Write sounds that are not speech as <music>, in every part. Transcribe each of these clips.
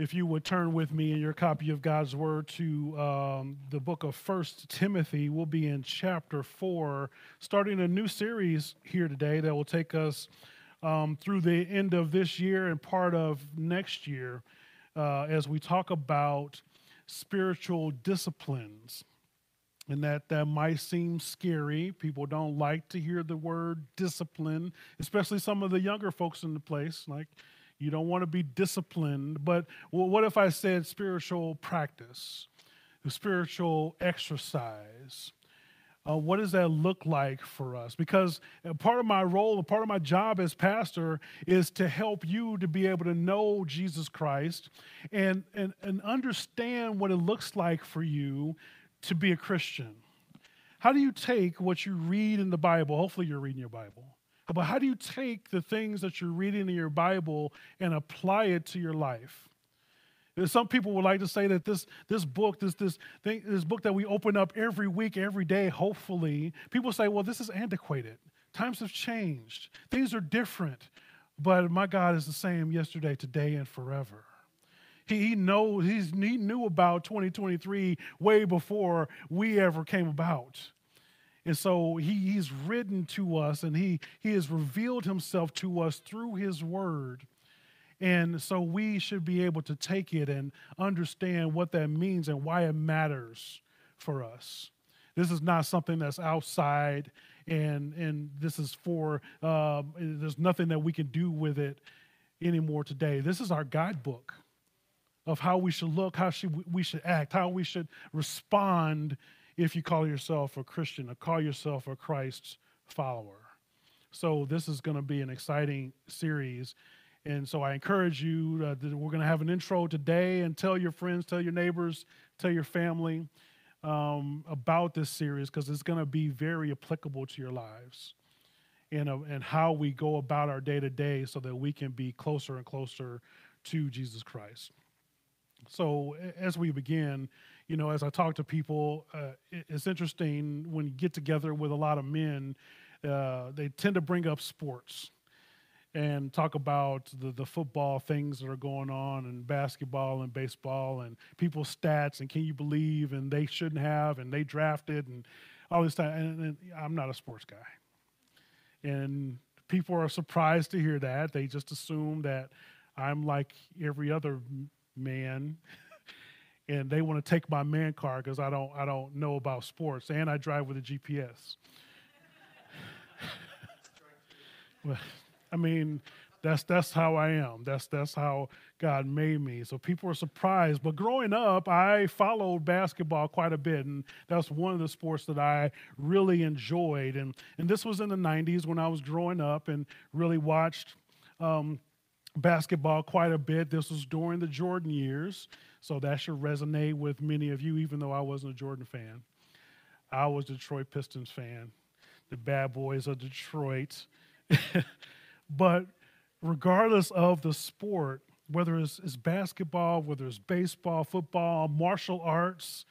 if you would turn with me in your copy of God's Word to um, the book of First Timothy, we'll be in chapter four, starting a new series here today that will take us um, through the end of this year and part of next year uh, as we talk about spiritual disciplines. And that that might seem scary. People don't like to hear the word discipline, especially some of the younger folks in the place, like you don't want to be disciplined. But what if I said spiritual practice, spiritual exercise? Uh, what does that look like for us? Because uh, part of my role, part of my job as pastor is to help you to be able to know Jesus Christ and, and, and understand what it looks like for you to be a Christian. How do you take what you read in the Bible? Hopefully, you're reading your Bible. But how do you take the things that you're reading in your Bible and apply it to your life? Some people would like to say that this, this book, this, this, thing, this book that we open up every week, every day, hopefully, people say, well, this is antiquated. Times have changed. Things are different. But my God is the same yesterday, today, and forever. He, he knows, he's, he knew about 2023 way before we ever came about. And so he, he's written to us and he, he has revealed himself to us through his word. And so we should be able to take it and understand what that means and why it matters for us. This is not something that's outside and, and this is for, um, there's nothing that we can do with it anymore today. This is our guidebook of how we should look, how should we should act, how we should respond if you call yourself a Christian or call yourself a Christ follower. So, this is going to be an exciting series. And so, I encourage you uh, we're going to have an intro today and tell your friends, tell your neighbors, tell your family um, about this series because it's going to be very applicable to your lives and, uh, and how we go about our day to day so that we can be closer and closer to Jesus Christ. So, as we begin, you know, as I talk to people, uh, it's interesting when you get together with a lot of men, uh, they tend to bring up sports and talk about the, the football things that are going on and basketball and baseball and people's stats and can you believe and they shouldn't have and they drafted and all this time. And, and I'm not a sports guy. And people are surprised to hear that. They just assume that I'm like every other man <laughs> and they want to take my man car because I don't I don't know about sports and I drive with a GPS. well, <laughs> I mean, that's that's how I am. That's that's how God made me. So people are surprised. But growing up, I followed basketball quite a bit, and that's one of the sports that I really enjoyed. And and this was in the '90s when I was growing up and really watched um, basketball quite a bit. This was during the Jordan years. So that should resonate with many of you, even though I wasn't a Jordan fan. I was a Detroit Pistons fan, the bad boys of Detroit. <laughs> but regardless of the sport, whether it's, it's, basketball, whether it's baseball, football, martial arts,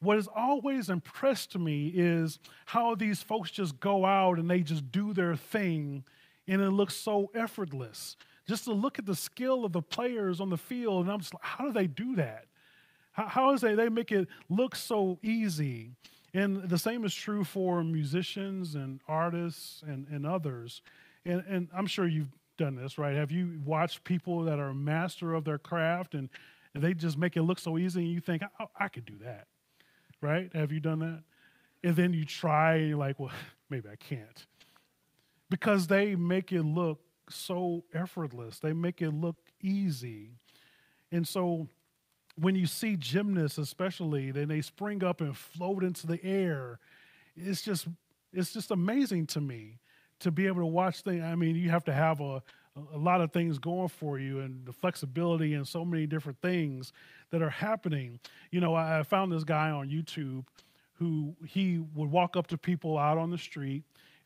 what has always impressed me is how these folks just go out and they just do their thing and it looks so effortless just to look at the skill of the players on the field, and I'm just like, how do they do that? How, how is they, they make it look so easy? And the same is true for musicians and artists and, and others. And, and I'm sure you've done this, right? Have you watched people that are master of their craft and, and they just make it look so easy and you think, I, I could do that, right? Have you done that? And then you try and you're like, well, <laughs> maybe I can't. Because they make it look so effortless, they make it look easy. And so when you see gymnasts, especially, then they spring up and float into the air. It's just it's just amazing to me to be able to watch things. I mean, you have to have a a lot of things going for you and the flexibility and so many different things that are happening. You know, I found this guy on YouTube who he would walk up to people out on the street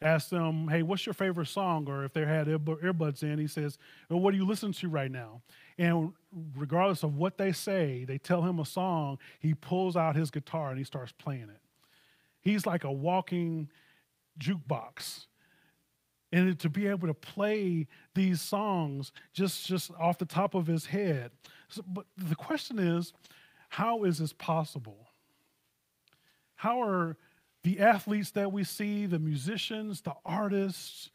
ask them, hey, what's your favorite song? Or if they had earbuds in, he says, well, what do you listen to right now? And regardless of what they say, they tell him a song, he pulls out his guitar and he starts playing it. He's like a walking jukebox. and to be able to play these songs just just off the top of his head. So, but the question is, how is this possible? How are the athletes that we see, the musicians, the artists,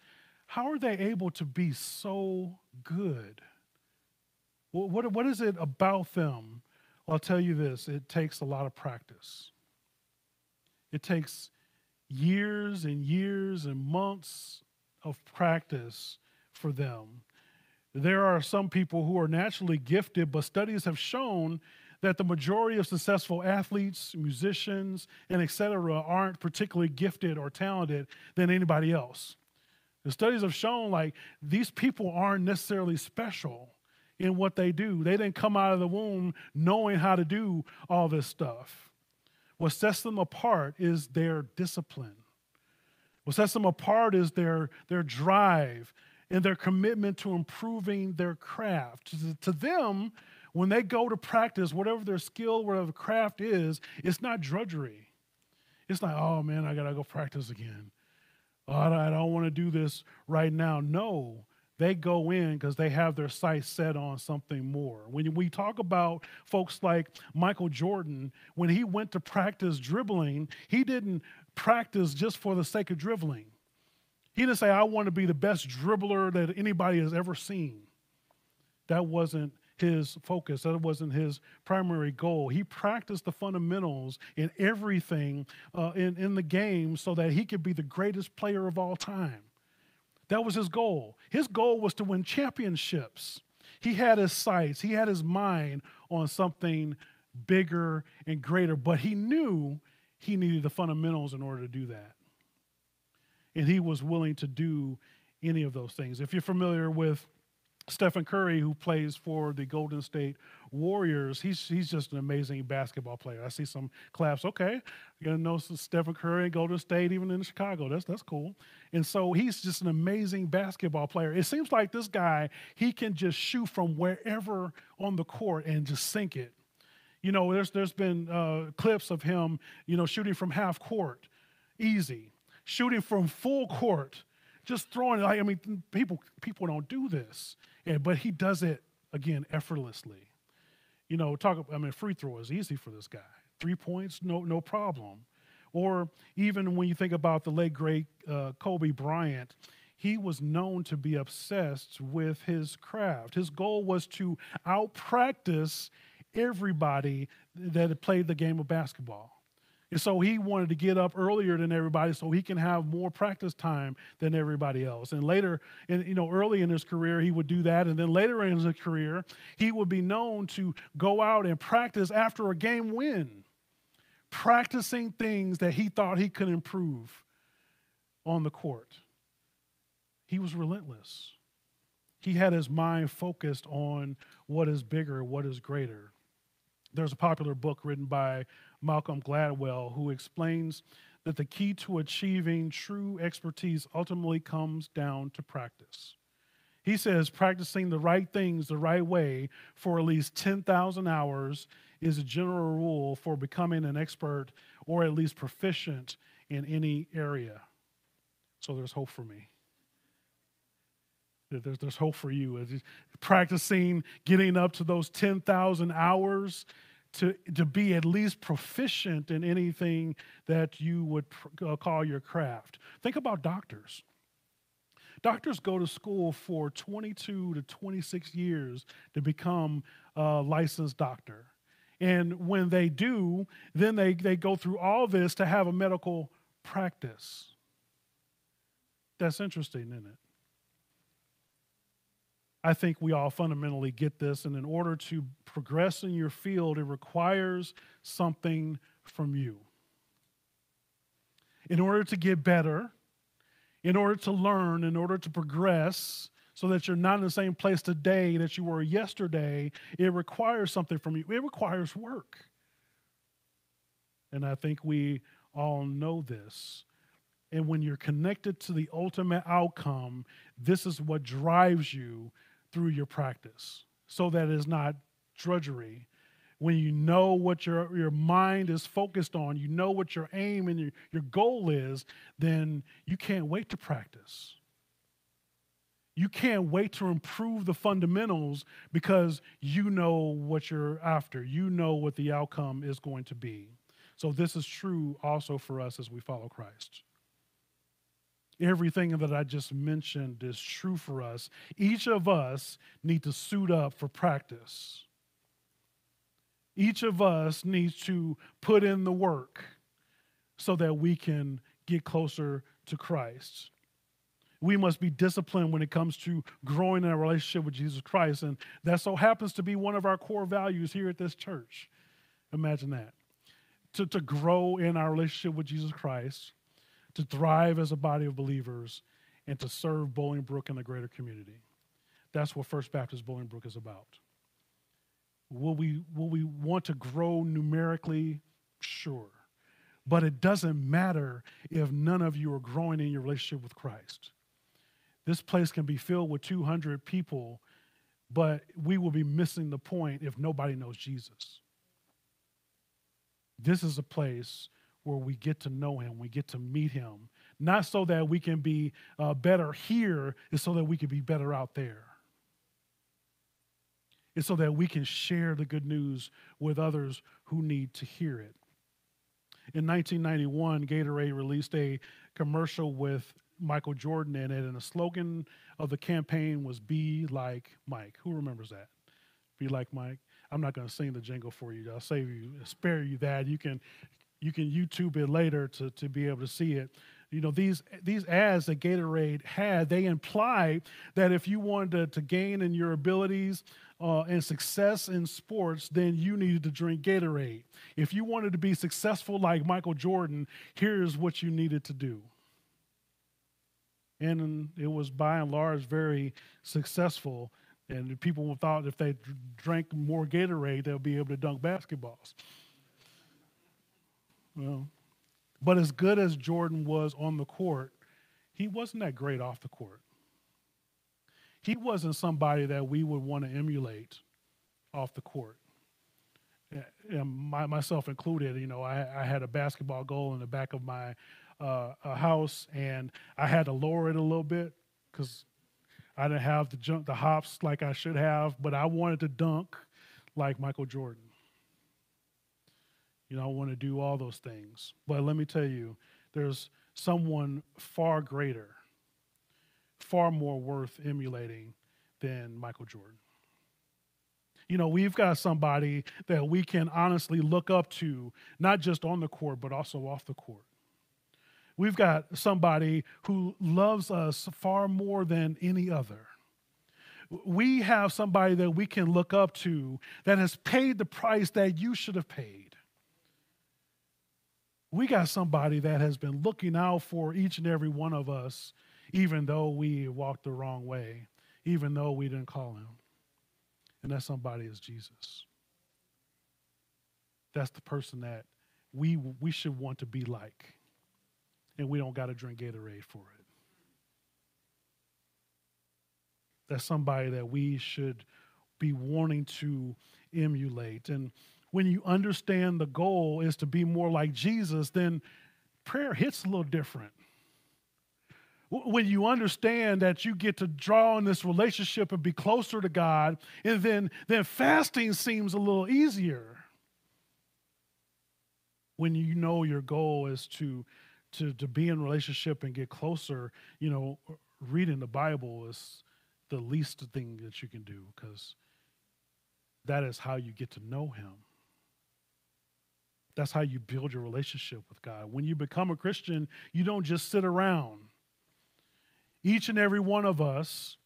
how are they able to be so good? What, what is it about them? Well, I'll tell you this it takes a lot of practice. It takes years and years and months of practice for them. There are some people who are naturally gifted, but studies have shown that the majority of successful athletes, musicians, and etc. aren't particularly gifted or talented than anybody else. The studies have shown like these people aren't necessarily special in what they do. They didn't come out of the womb knowing how to do all this stuff. What sets them apart is their discipline. What sets them apart is their, their drive and their commitment to improving their craft. To, to them, when they go to practice, whatever their skill, whatever craft is, it's not drudgery. It's like, oh man, I gotta go practice again. Oh, I don't want to do this right now. No, they go in because they have their sights set on something more. When we talk about folks like Michael Jordan, when he went to practice dribbling, he didn't practice just for the sake of dribbling. He didn't say, I want to be the best dribbler that anybody has ever seen. That wasn't his focus, that wasn't his primary goal. He practiced the fundamentals in everything uh, in, in the game so that he could be the greatest player of all time. That was his goal. His goal was to win championships. He had his sights, he had his mind on something bigger and greater, but he knew he needed the fundamentals in order to do that. And he was willing to do any of those things. If you're familiar with Stephen Curry, who plays for the Golden State Warriors, he's, he's just an amazing basketball player. I see some claps. Okay, you know Stephen Curry, Golden State, even in Chicago. That's that's cool. And so he's just an amazing basketball player. It seems like this guy he can just shoot from wherever on the court and just sink it. You know, there's there's been uh, clips of him, you know, shooting from half court, easy, shooting from full court, just throwing it. I mean, people people don't do this. And, but he does it, again, effortlessly. You know, talk, I mean, free throw is easy for this guy. Three points, no, no problem. Or even when you think about the late, great uh, Kobe Bryant, he was known to be obsessed with his craft. His goal was to out practice everybody that had played the game of basketball. And so he wanted to get up earlier than everybody so he can have more practice time than everybody else. And later, and you know, early in his career, he would do that. And then later in his career, he would be known to go out and practice after a game win, practicing things that he thought he could improve on the court. He was relentless. He had his mind focused on what is bigger, what is greater. There's a popular book written by Malcolm Gladwell, who explains that the key to achieving true expertise ultimately comes down to practice. He says practicing the right things the right way for at least 10,000 hours is a general rule for becoming an expert or at least proficient in any area. So there's hope for me. There's, there's hope for you. Practicing getting up to those 10,000 hours to, to be at least proficient in anything that you would uh, call your craft. Think about doctors. Doctors go to school for 22 to 26 years to become a licensed doctor. And when they do, then they, they go through all this to have a medical practice. That's interesting, isn't it? I think we all fundamentally get this. And in order to progress in your field, it requires something from you. In order to get better, in order to learn, in order to progress, so that you're not in the same place today that you were yesterday, it requires something from you. It requires work. And I think we all know this. And when you're connected to the ultimate outcome, this is what drives you through your practice so that it's not drudgery. When you know what your, your mind is focused on, you know what your aim and your, your goal is, then you can't wait to practice. You can't wait to improve the fundamentals because you know what you're after. You know what the outcome is going to be. So, this is true also for us as we follow Christ. Everything that I just mentioned is true for us. Each of us need to suit up for practice. Each of us needs to put in the work so that we can get closer to Christ. We must be disciplined when it comes to growing in our relationship with Jesus Christ. And that so happens to be one of our core values here at this church. Imagine that. To, to grow in our relationship with Jesus Christ, to thrive as a body of believers, and to serve Bolingbrook and the greater community. That's what First Baptist Bolingbrook is about. Will we, will we want to grow numerically? Sure. But it doesn't matter if none of you are growing in your relationship with Christ. This place can be filled with 200 people, but we will be missing the point if nobody knows Jesus. This is a place where we get to know him, we get to meet him, not so that we can be uh, better here, it's so that we can be better out there. It's so that we can share the good news with others who need to hear it. In 1991, Gatorade released a commercial with Michael Jordan in it, and the slogan of the campaign was "Be like Mike." Who remembers that? Be like Mike. I'm not going to sing the jingle for you. I'll save you, spare you that. You can, you can YouTube it later to to be able to see it. You know these these ads that Gatorade had, they imply that if you wanted to, to gain in your abilities uh, and success in sports, then you needed to drink Gatorade. If you wanted to be successful like Michael Jordan, here's what you needed to do and it was by and large very successful. And people thought if they drank more Gatorade, they'll be able to dunk basketballs. Well, but as good as Jordan was on the court, he wasn't that great off the court. He wasn't somebody that we would want to emulate off the court. And my, myself included, you know, I, I had a basketball goal in the back of my uh, a house, and I had to lower it a little bit because I didn't have the jump, the hops like I should have, but I wanted to dunk like Michael Jordan. You know, I want to do all those things. But let me tell you, there's someone far greater, far more worth emulating than Michael Jordan. You know, we've got somebody that we can honestly look up to, not just on the court, but also off the court. We've got somebody who loves us far more than any other. We have somebody that we can look up to that has paid the price that you should have paid. We got somebody that has been looking out for each and every one of us, even though we walked the wrong way, even though we didn't call him. And that somebody is Jesus. That's the person that we, we should want to be like and we don't got to drink Gatorade for it. That's somebody that we should be wanting to emulate. And when you understand the goal is to be more like Jesus, then prayer hits a little different. When you understand that you get to draw in this relationship and be closer to God, and then, then fasting seems a little easier. When you know your goal is to to to be in relationship and get closer, you know, reading the Bible is the least thing that you can do because that is how you get to know him. That's how you build your relationship with God. When you become a Christian, you don't just sit around. Each and every one of us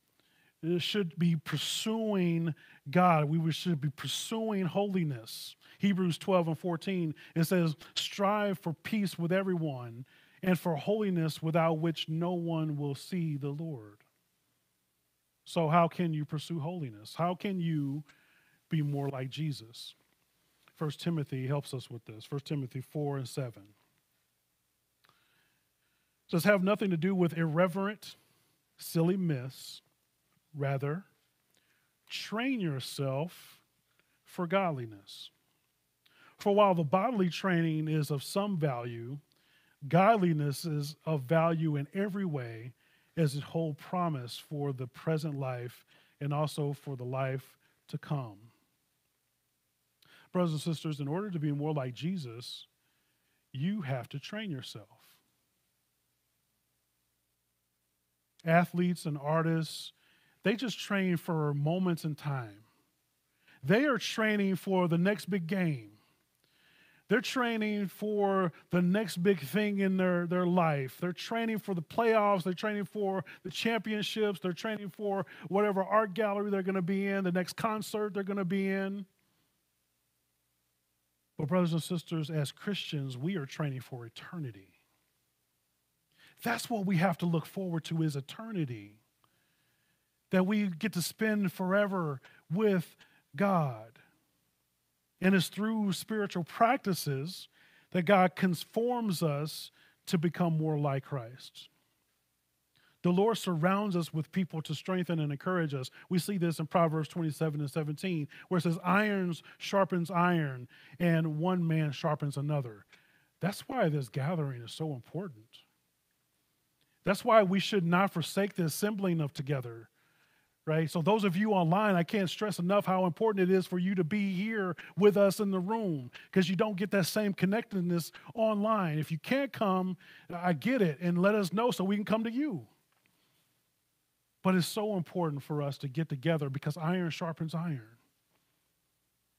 uh, should be pursuing God. We should be pursuing holiness. Hebrews 12 and 14, it says, Strive for peace with everyone and for holiness without which no one will see the Lord. So, how can you pursue holiness? How can you be more like Jesus? First Timothy helps us with this. First Timothy 4 and 7. It says, Have nothing to do with irreverent, silly myths. Rather, train yourself for godliness. For while the bodily training is of some value, godliness is of value in every way, as his whole promise for the present life and also for the life to come. Brothers and sisters, in order to be more like Jesus, you have to train yourself. Athletes and artists, they just train for moments in time. They are training for the next big game. They're training for the next big thing in their, their life. They're training for the playoffs. They're training for the championships. They're training for whatever art gallery they're going to be in, the next concert they're going to be in. But, brothers and sisters, as Christians, we are training for eternity. That's what we have to look forward to is eternity. That we get to spend forever with God. And it's through spiritual practices that God conforms us to become more like Christ. The Lord surrounds us with people to strengthen and encourage us. We see this in Proverbs 27 and 17, where it says, Irons sharpens iron, and one man sharpens another. That's why this gathering is so important. That's why we should not forsake the assembling of together right? So, those of you online, I can't stress enough how important it is for you to be here with us in the room because you don't get that same connectedness online. If you can't come, I get it, and let us know so we can come to you. But it's so important for us to get together because iron sharpens iron.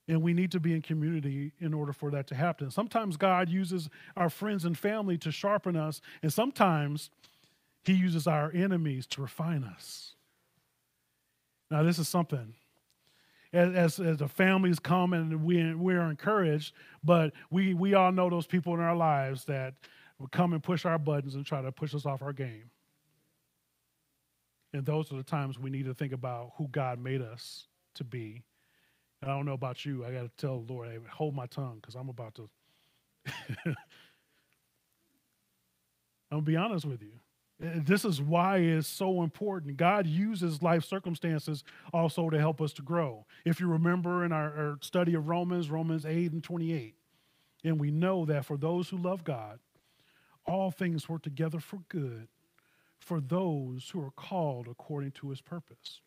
And we need to be in community in order for that to happen. Sometimes God uses our friends and family to sharpen us, and sometimes He uses our enemies to refine us. Now, this is something. As, as, the families come and we, we are encouraged, but we, we all know those people in our lives that will come and push our buttons and try to push us off our game. And those are the times we need to think about who God made us to be. And I don't know about you. I got to tell the Lord, hey, hold my tongue because I'm about to. <laughs> I'm going to be honest with you. Uh, this is why it's so important. God uses life circumstances also to help us to grow. If you remember in our, our, study of Romans, Romans 8 and 28, and we know that for those who love God, all things work together for good for those who are called according to his purpose.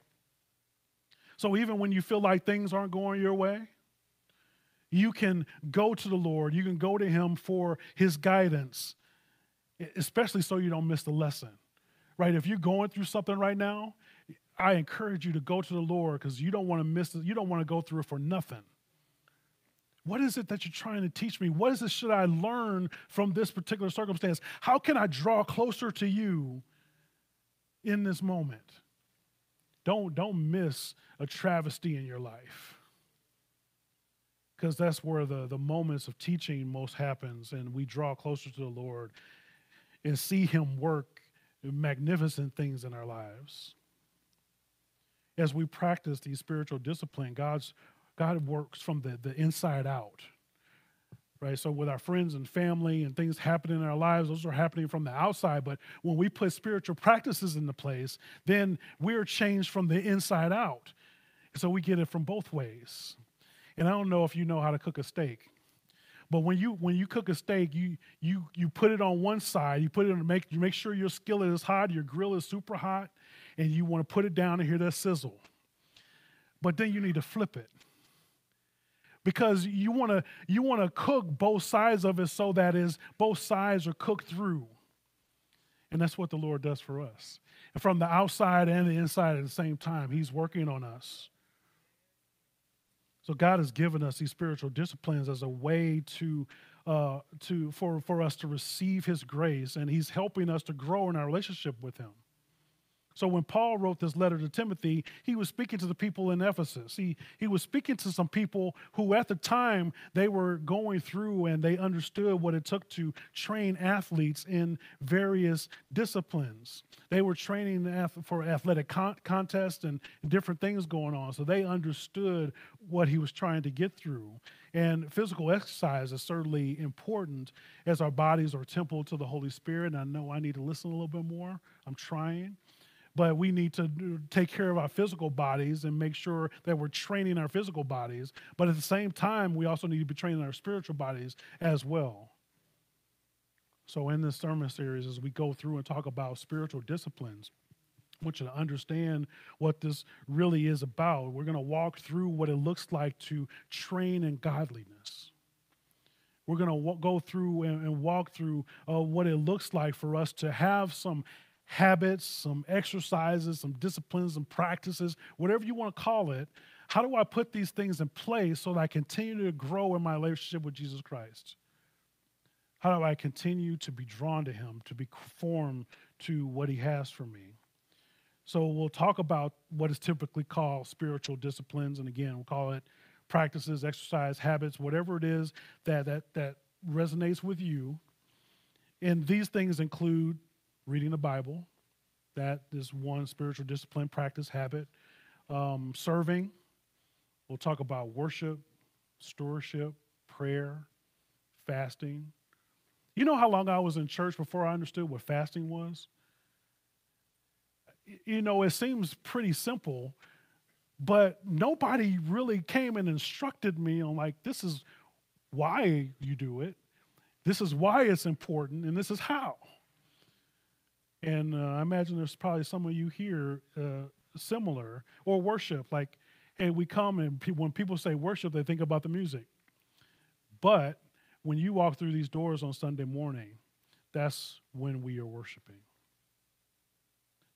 So even when you feel like things aren't going your way, you can go to the Lord, you can go to him for his guidance especially so you don't miss the lesson, right? If you're going through something right now, I encourage you to go to the Lord because you don't want to miss it. You don't want to go through it for nothing. What is it that you're trying to teach me? What is it should I learn from this particular circumstance? How can I draw closer to you in this moment? Don't, don't miss a travesty in your life because that's where the, the moments of teaching most happens and we draw closer to the lord and see Him work magnificent things in our lives. As we practice these spiritual discipline, God's God works from the, the inside out. Right? So with our friends and family and things happening in our lives, those are happening from the outside. But when we put spiritual practices into place, then we're changed from the inside out. So we get it from both ways. And I don't know if you know how to cook a steak. But when you when you cook a steak, you you you put it on one side. You put it on make you make sure your skillet is hot, your grill is super hot, and you want to put it down and hear that sizzle. But then you need to flip it because you want to you want to cook both sides of it so that is both sides are cooked through. And that's what the lord does for us. And from the outside and the inside at the same time he's working on us. So God has given us these spiritual disciplines as a way to uh, to for for us to receive His grace, and He's helping us to grow in our relationship with Him. So when Paul wrote this letter to Timothy, he was speaking to the people in Ephesus. He, he was speaking to some people who at the time they were going through and they understood what it took to train athletes in various disciplines. They were training for athletic con- contests and different things going on. So they understood what he was trying to get through. And physical exercise is certainly important as our bodies are temple to the Holy Spirit. And I know I need to listen a little bit more. I'm trying but we need to take care of our physical bodies and make sure that we're training our physical bodies. But at the same time, we also need to be training our spiritual bodies as well. So, in this sermon series, as we go through and talk about spiritual disciplines, I want you to understand what this really is about. We're going to walk through what it looks like to train in godliness. We're going to go through and, walk through uh, what it looks like for us to have some habits, some exercises, some disciplines, some practices, whatever you want to call it. How do I put these things in place so that I continue to grow in my relationship with Jesus Christ? How do I continue to be drawn to Him, to be conformed to what He has for me? So we'll talk about what is typically called spiritual disciplines, and again, we'll call it practices, exercise, habits, whatever it is that that that resonates with you. And these things include reading the Bible. That is one spiritual discipline, practice, habit. Um, serving. We'll talk about worship, stewardship, prayer, fasting, you know how long I was in church before I understood what fasting was? You know, it seems pretty simple, but nobody really came and instructed me on, like, this is why you do it, this is why it's important, and this is how. And uh, I imagine there's probably some of you here uh, similar, or worship. Like, hey, we come and pe- when people say worship, they think about the music. But when you walk through these doors on Sunday morning, that's when we are worshiping.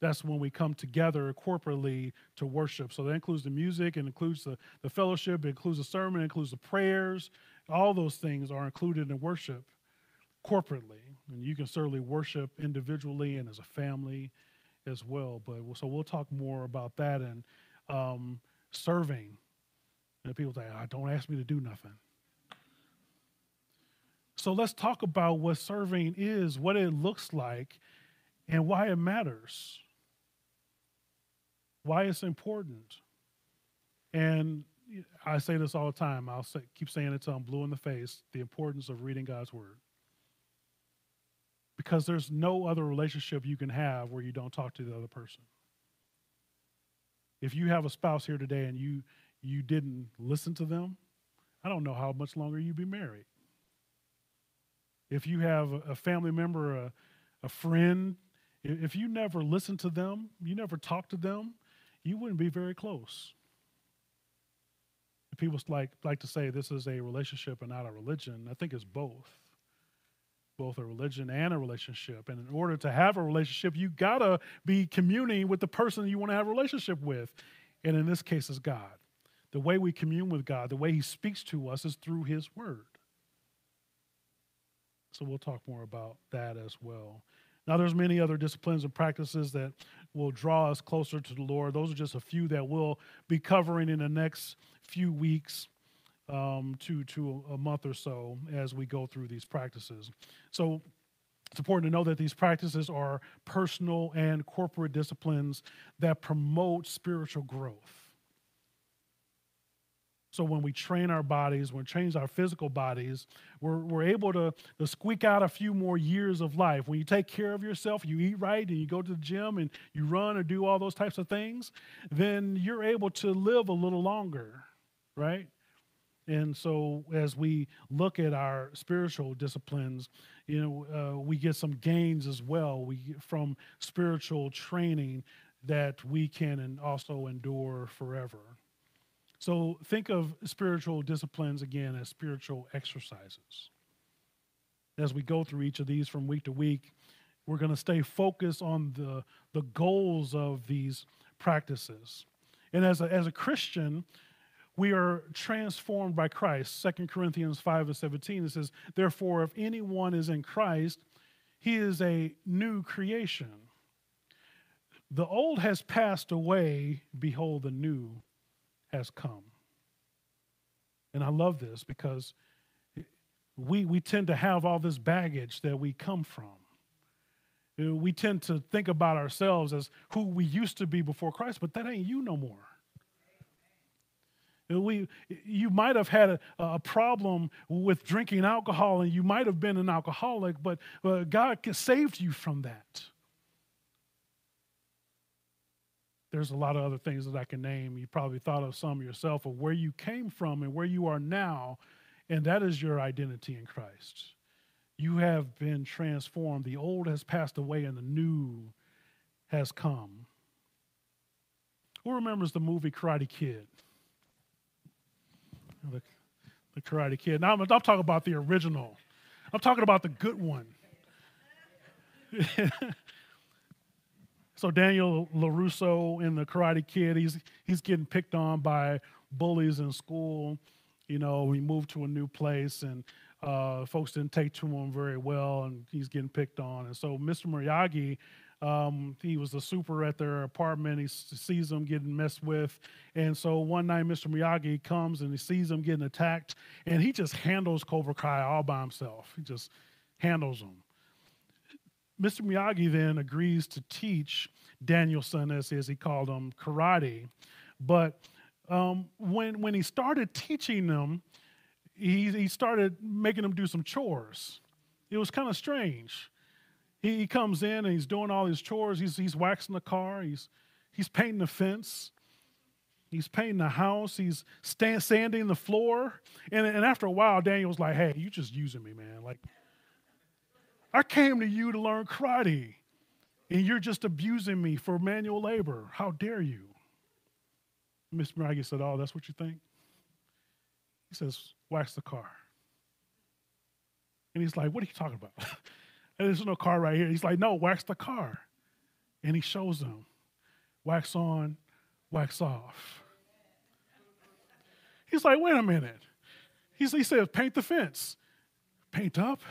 That's when we come together corporately to worship. So that includes the music, it includes the, the fellowship, it includes the sermon, it includes the prayers. All those things are included in worship corporately. And you can certainly worship individually and as a family as well. But so we'll talk more about that and um, serving. And people say, oh, don't ask me to do nothing. So let's talk about what serving is, what it looks like, and why it matters. Why it's important. And I say this all the time. I'll say, keep saying it till I'm blue in the face the importance of reading God's word. Because there's no other relationship you can have where you don't talk to the other person. If you have a spouse here today and you you didn't listen to them, I don't know how much longer you'd be married. If you have a family member, a, a friend, if you never listen to them, you never talk to them, you wouldn't be very close. People like like to say this is a relationship and not a religion. I think it's both. Both a religion and a relationship. And in order to have a relationship, you gotta be communing with the person you want to have a relationship with. And in this case, is God. The way we commune with God, the way He speaks to us is through His Word. So we'll talk more about that as well. Now, there's many other disciplines and practices that will draw us closer to the Lord. Those are just a few that we'll be covering in the next few weeks um, to to a month or so as we go through these practices. So it's important to know that these practices are personal and corporate disciplines that promote spiritual growth. So when we train our bodies, when we train our physical bodies, we're, we're able to, to squeak out a few more years of life. When you take care of yourself, you eat right, and you go to the gym and you run or do all those types of things, then you're able to live a little longer, right? And so as we look at our spiritual disciplines, you know, uh, we get some gains as well. We from spiritual training that we can and also endure forever. So think of spiritual disciplines again as spiritual exercises. As we go through each of these from week to week, we're going to stay focused on the, the goals of these practices. And as a, as a Christian, we are transformed by Christ. 2 Corinthians 5 and 17, it says, Therefore, if anyone is in Christ, he is a new creation. The old has passed away, behold, the new has come. And I love this because we, we tend to have all this baggage that we come from. We tend to think about ourselves as who we used to be before Christ, but that ain't you no more. We, you might have had a, a, problem with drinking alcohol and you might have been an alcoholic, but uh, God saved you from that. there's a lot of other things that I can name. You probably thought of some yourself of where you came from and where you are now, and that is your identity in Christ. you have been transformed. The old has passed away and the new has come. Who remembers the movie Karate Kid? The, the Karate Kid. Now, I'm, I'm talking about the original. I'm talking about the good one. <laughs> so Daniel LaRusso in the Karate Kid, he's he's getting picked on by bullies in school. You know, he moved to a new place and uh, folks didn't take to him very well, and he's getting picked on. And so Mr. Miyagi um, he was a super at their apartment. He sees them getting messed with. And so one night, Mr. Miyagi comes and he sees them getting attacked, and he just handles Cobra Kai all by himself. He just handles them. Mr. Miyagi then agrees to teach Daniel-san, as, as he called him, karate. But um, when, when he started teaching them, he, he started making them do some chores. It was kind of strange he, he comes in and he's doing all his chores. He's, he's waxing the car. He's, he's painting the fence. He's painting the house. He's stand, sanding the floor. And, and after a while, Daniel's like, hey, you just using me, man. Like, I came to you to learn karate, and you're just abusing me for manual labor. How dare you? Mr. Miyagi said, oh, that's what you think? He says, wax the car. And he's like, what are you talking about? <laughs> there's no car right here. He's like, no, wax the car. And he shows them wax on, wax off. He's like, wait a minute. He's, he says, paint the fence. Paint up,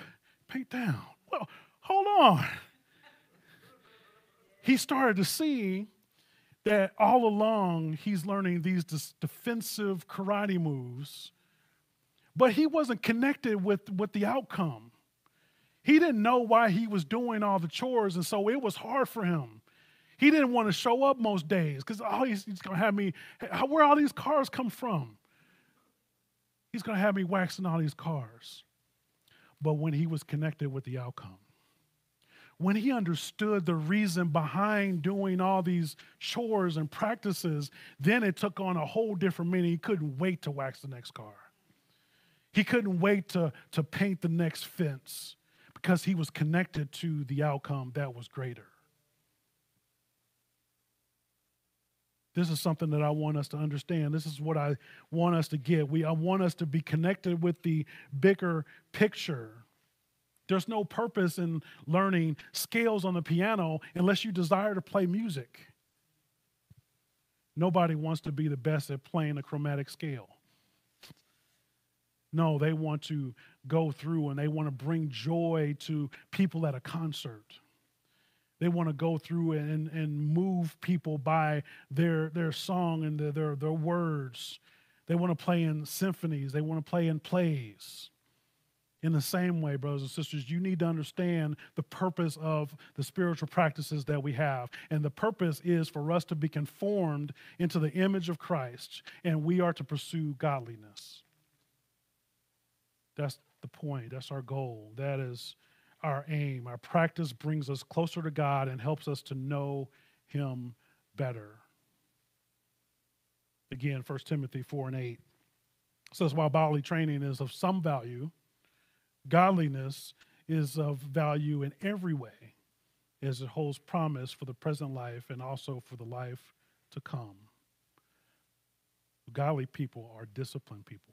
paint down. Well, hold on. He started to see that all along he's learning these defensive karate moves, but he wasn't connected with, with the outcome. He didn't know why he was doing all the chores, and so it was hard for him. He didn't want to show up most days because oh, he's, he's going to have me. Where all these cars come from? He's going to have me waxing all these cars. But when he was connected with the outcome, when he understood the reason behind doing all these chores and practices, then it took on a whole different meaning. He couldn't wait to wax the next car. He couldn't wait to, to paint the next fence because he was connected to the outcome that was greater. This is something that I want us to understand. This is what I want us to get. We, I want us to be connected with the bigger picture. There's no purpose in learning scales on the piano unless you desire to play music. Nobody wants to be the best at playing a chromatic scale. No, they want to go through and they want to bring joy to people at a concert. They want to go through and, and move people by their, their song and their, their, their words. They want to play in symphonies, they want to play in plays. In the same way, brothers and sisters, you need to understand the purpose of the spiritual practices that we have. And the purpose is for us to be conformed into the image of Christ, and we are to pursue godliness. That's the point. That's our goal. That is our aim. Our practice brings us closer to God and helps us to know Him better. Again, 1 Timothy 4 and 8 says, While bodily training is of some value, godliness is of value in every way, as it holds promise for the present life and also for the life to come. Godly people are disciplined people.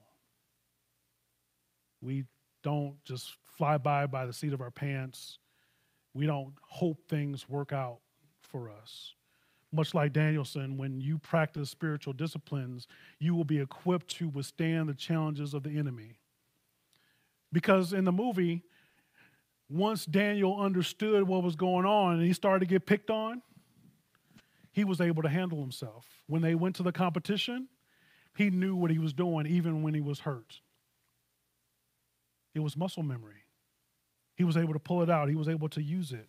We don't just fly by by the seat of our pants. We don't hope things work out for us. Much like Daniel-san, when you practice spiritual disciplines, you will be equipped to withstand the challenges of the enemy. Because in the movie, once Daniel understood what was going on and he started to get picked on, he was able to handle himself. When they went to the competition, he knew what he was doing even when he was hurt. It was muscle memory. He was able to pull it out, he was able to use it.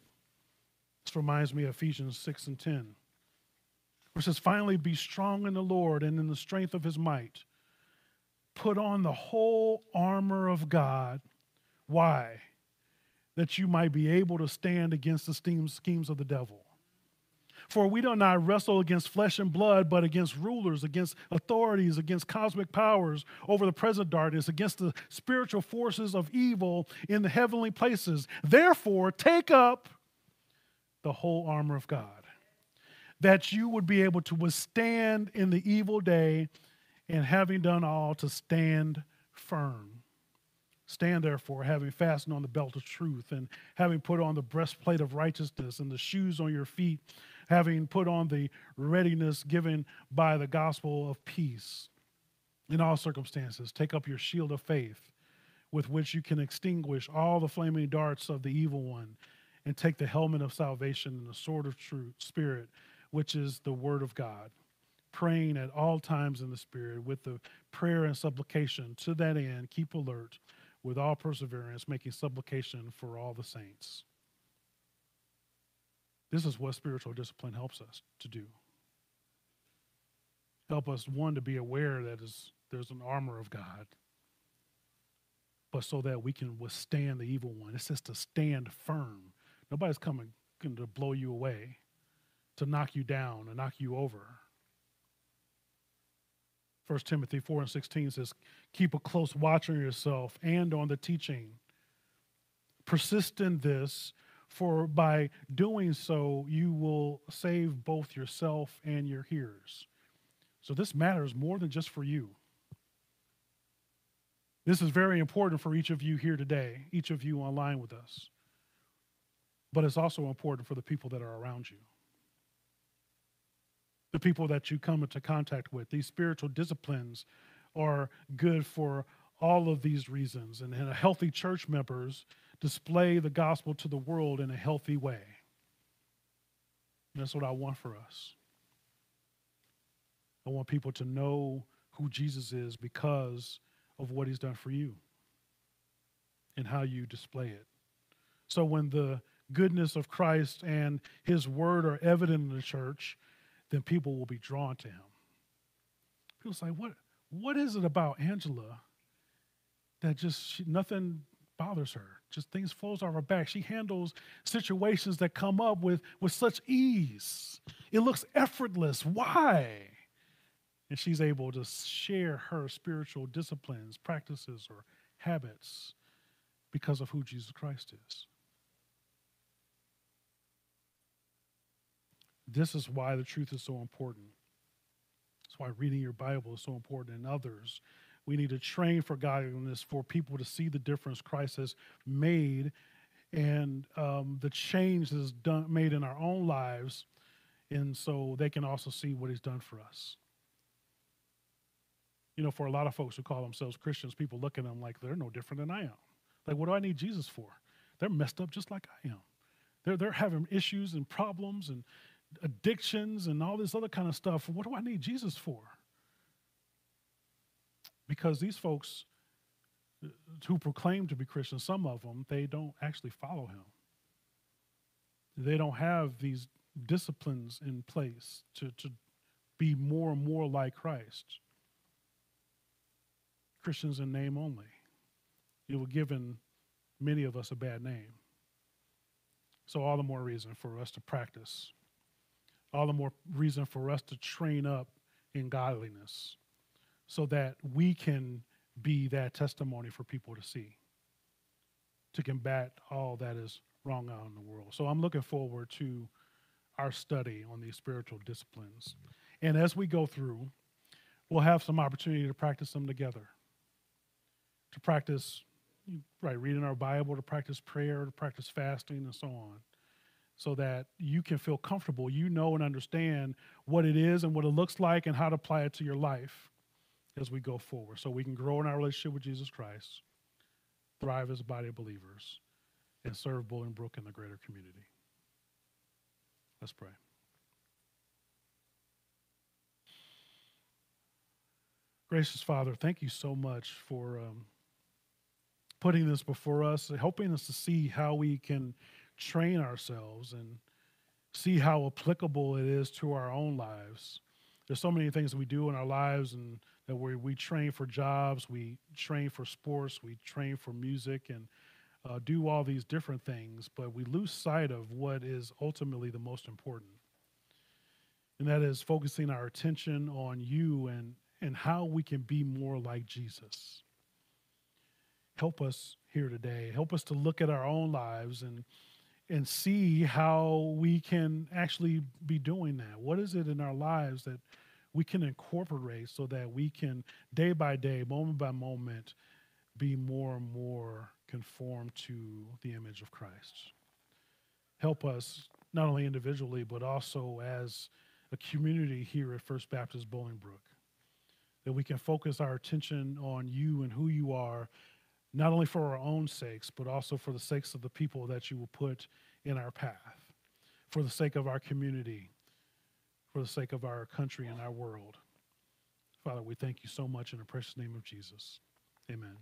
This reminds me of Ephesians 6 and 10, where it says, Finally, be strong in the Lord and in the strength of his might. Put on the whole armor of God. Why? That you might be able to stand against the schemes of the devil. For we do not wrestle against flesh and blood, but against rulers, against authorities, against cosmic powers over the present darkness, against the spiritual forces of evil in the heavenly places. Therefore, take up the whole armor of God, that you would be able to withstand in the evil day, and having done all, to stand firm. Stand therefore, having fastened on the belt of truth, and having put on the breastplate of righteousness, and the shoes on your feet, having put on the readiness given by the gospel of peace. In all circumstances, take up your shield of faith, with which you can extinguish all the flaming darts of the evil one, and take the helmet of salvation and the sword of truth, spirit, which is the word of God praying at all times in the Spirit with the prayer and supplication. To that end, keep alert with all perseverance, making supplication for all the saints. This is what spiritual discipline helps us to do. Help us, one, to be aware that is, there's an armor of God, but so that we can withstand the evil one. It says to stand firm. Nobody's coming to blow you away, to knock you down, to knock you over. 1 Timothy 4 and 16 says, Keep a close watch on yourself and on the teaching. Persist in this, for by doing so, you will save both yourself and your hearers. So this matters more than just for you. This is very important for each of you here today, each of you online with us. But it's also important for the people that are around you the people that you come into contact with. These spiritual disciplines are good for all of these reasons. And, and healthy church members display the gospel to the world in a healthy way. And that's what I want for us. I want people to know who Jesus is because of what he's done for you and how you display it. So when the goodness of Christ and his word are evident in the church, then people will be drawn to him. People say, what, what is it about Angela that just she, nothing bothers her? Just things flows off her back. She handles situations that come up with, with such ease. It looks effortless. Why? And she's able to share her spiritual disciplines, practices, or habits because of who Jesus Christ is. This is why the truth is so important. That's why reading your Bible is so important and others. We need to train for godliness for people to see the difference Christ has made and um, the change that is done, made in our own lives, and so they can also see what He's done for us. You know, for a lot of folks who call themselves Christians, people look at them like they're no different than I am. Like, what do I need Jesus for? They're messed up just like I am. They're, they're having issues and problems and addictions and all this other kind of stuff. What do I need Jesus for? Because these folks uh, who proclaim to be Christians, some of them, they don't actually follow him. They don't have these disciplines in place to, to be more and more like Christ. Christians in name only. It will given many of us a bad name. So, all the more reason for us to practice all the more reason for us to train up in godliness so that we can be that testimony for people to see to combat all that is wrong out in the world. So I'm looking forward to our study on these spiritual disciplines. And as we go through, we'll have some opportunity to practice them together. To practice, right, reading our Bible, to practice prayer, to practice fasting, and so on so that you can feel comfortable. You know and understand what it is and what it looks like and how to apply it to your life as we go forward. So we can grow in our relationship with Jesus Christ, thrive as a body of believers, and serve Bolingbrook and the greater community. Let's pray. Gracious Father, thank you so much for um, putting this before us, helping us to see how we can train ourselves and see how applicable it is to our own lives. There's so many things that we do in our lives and that we, we train for jobs, we train for sports, we train for music and uh, do all these different things, but we lose sight of what is ultimately the most important. and that is focusing our attention on you and, and how we can be more like Jesus. Help us here today. Help us to look at our own lives and and see how we can actually be doing that. What is it in our lives that we can incorporate so that we can day by day, moment by moment, be more and more conformed to the image of Christ. Help us not only individually but also as a community here at First Baptist Bolingbrook that we can focus our attention on you and who you are not only for our own sakes, but also for the sakes of the people that you will put in our path, for the sake of our community, for the sake of our country and our world. Father, we thank you so much in the precious name of Jesus. Amen.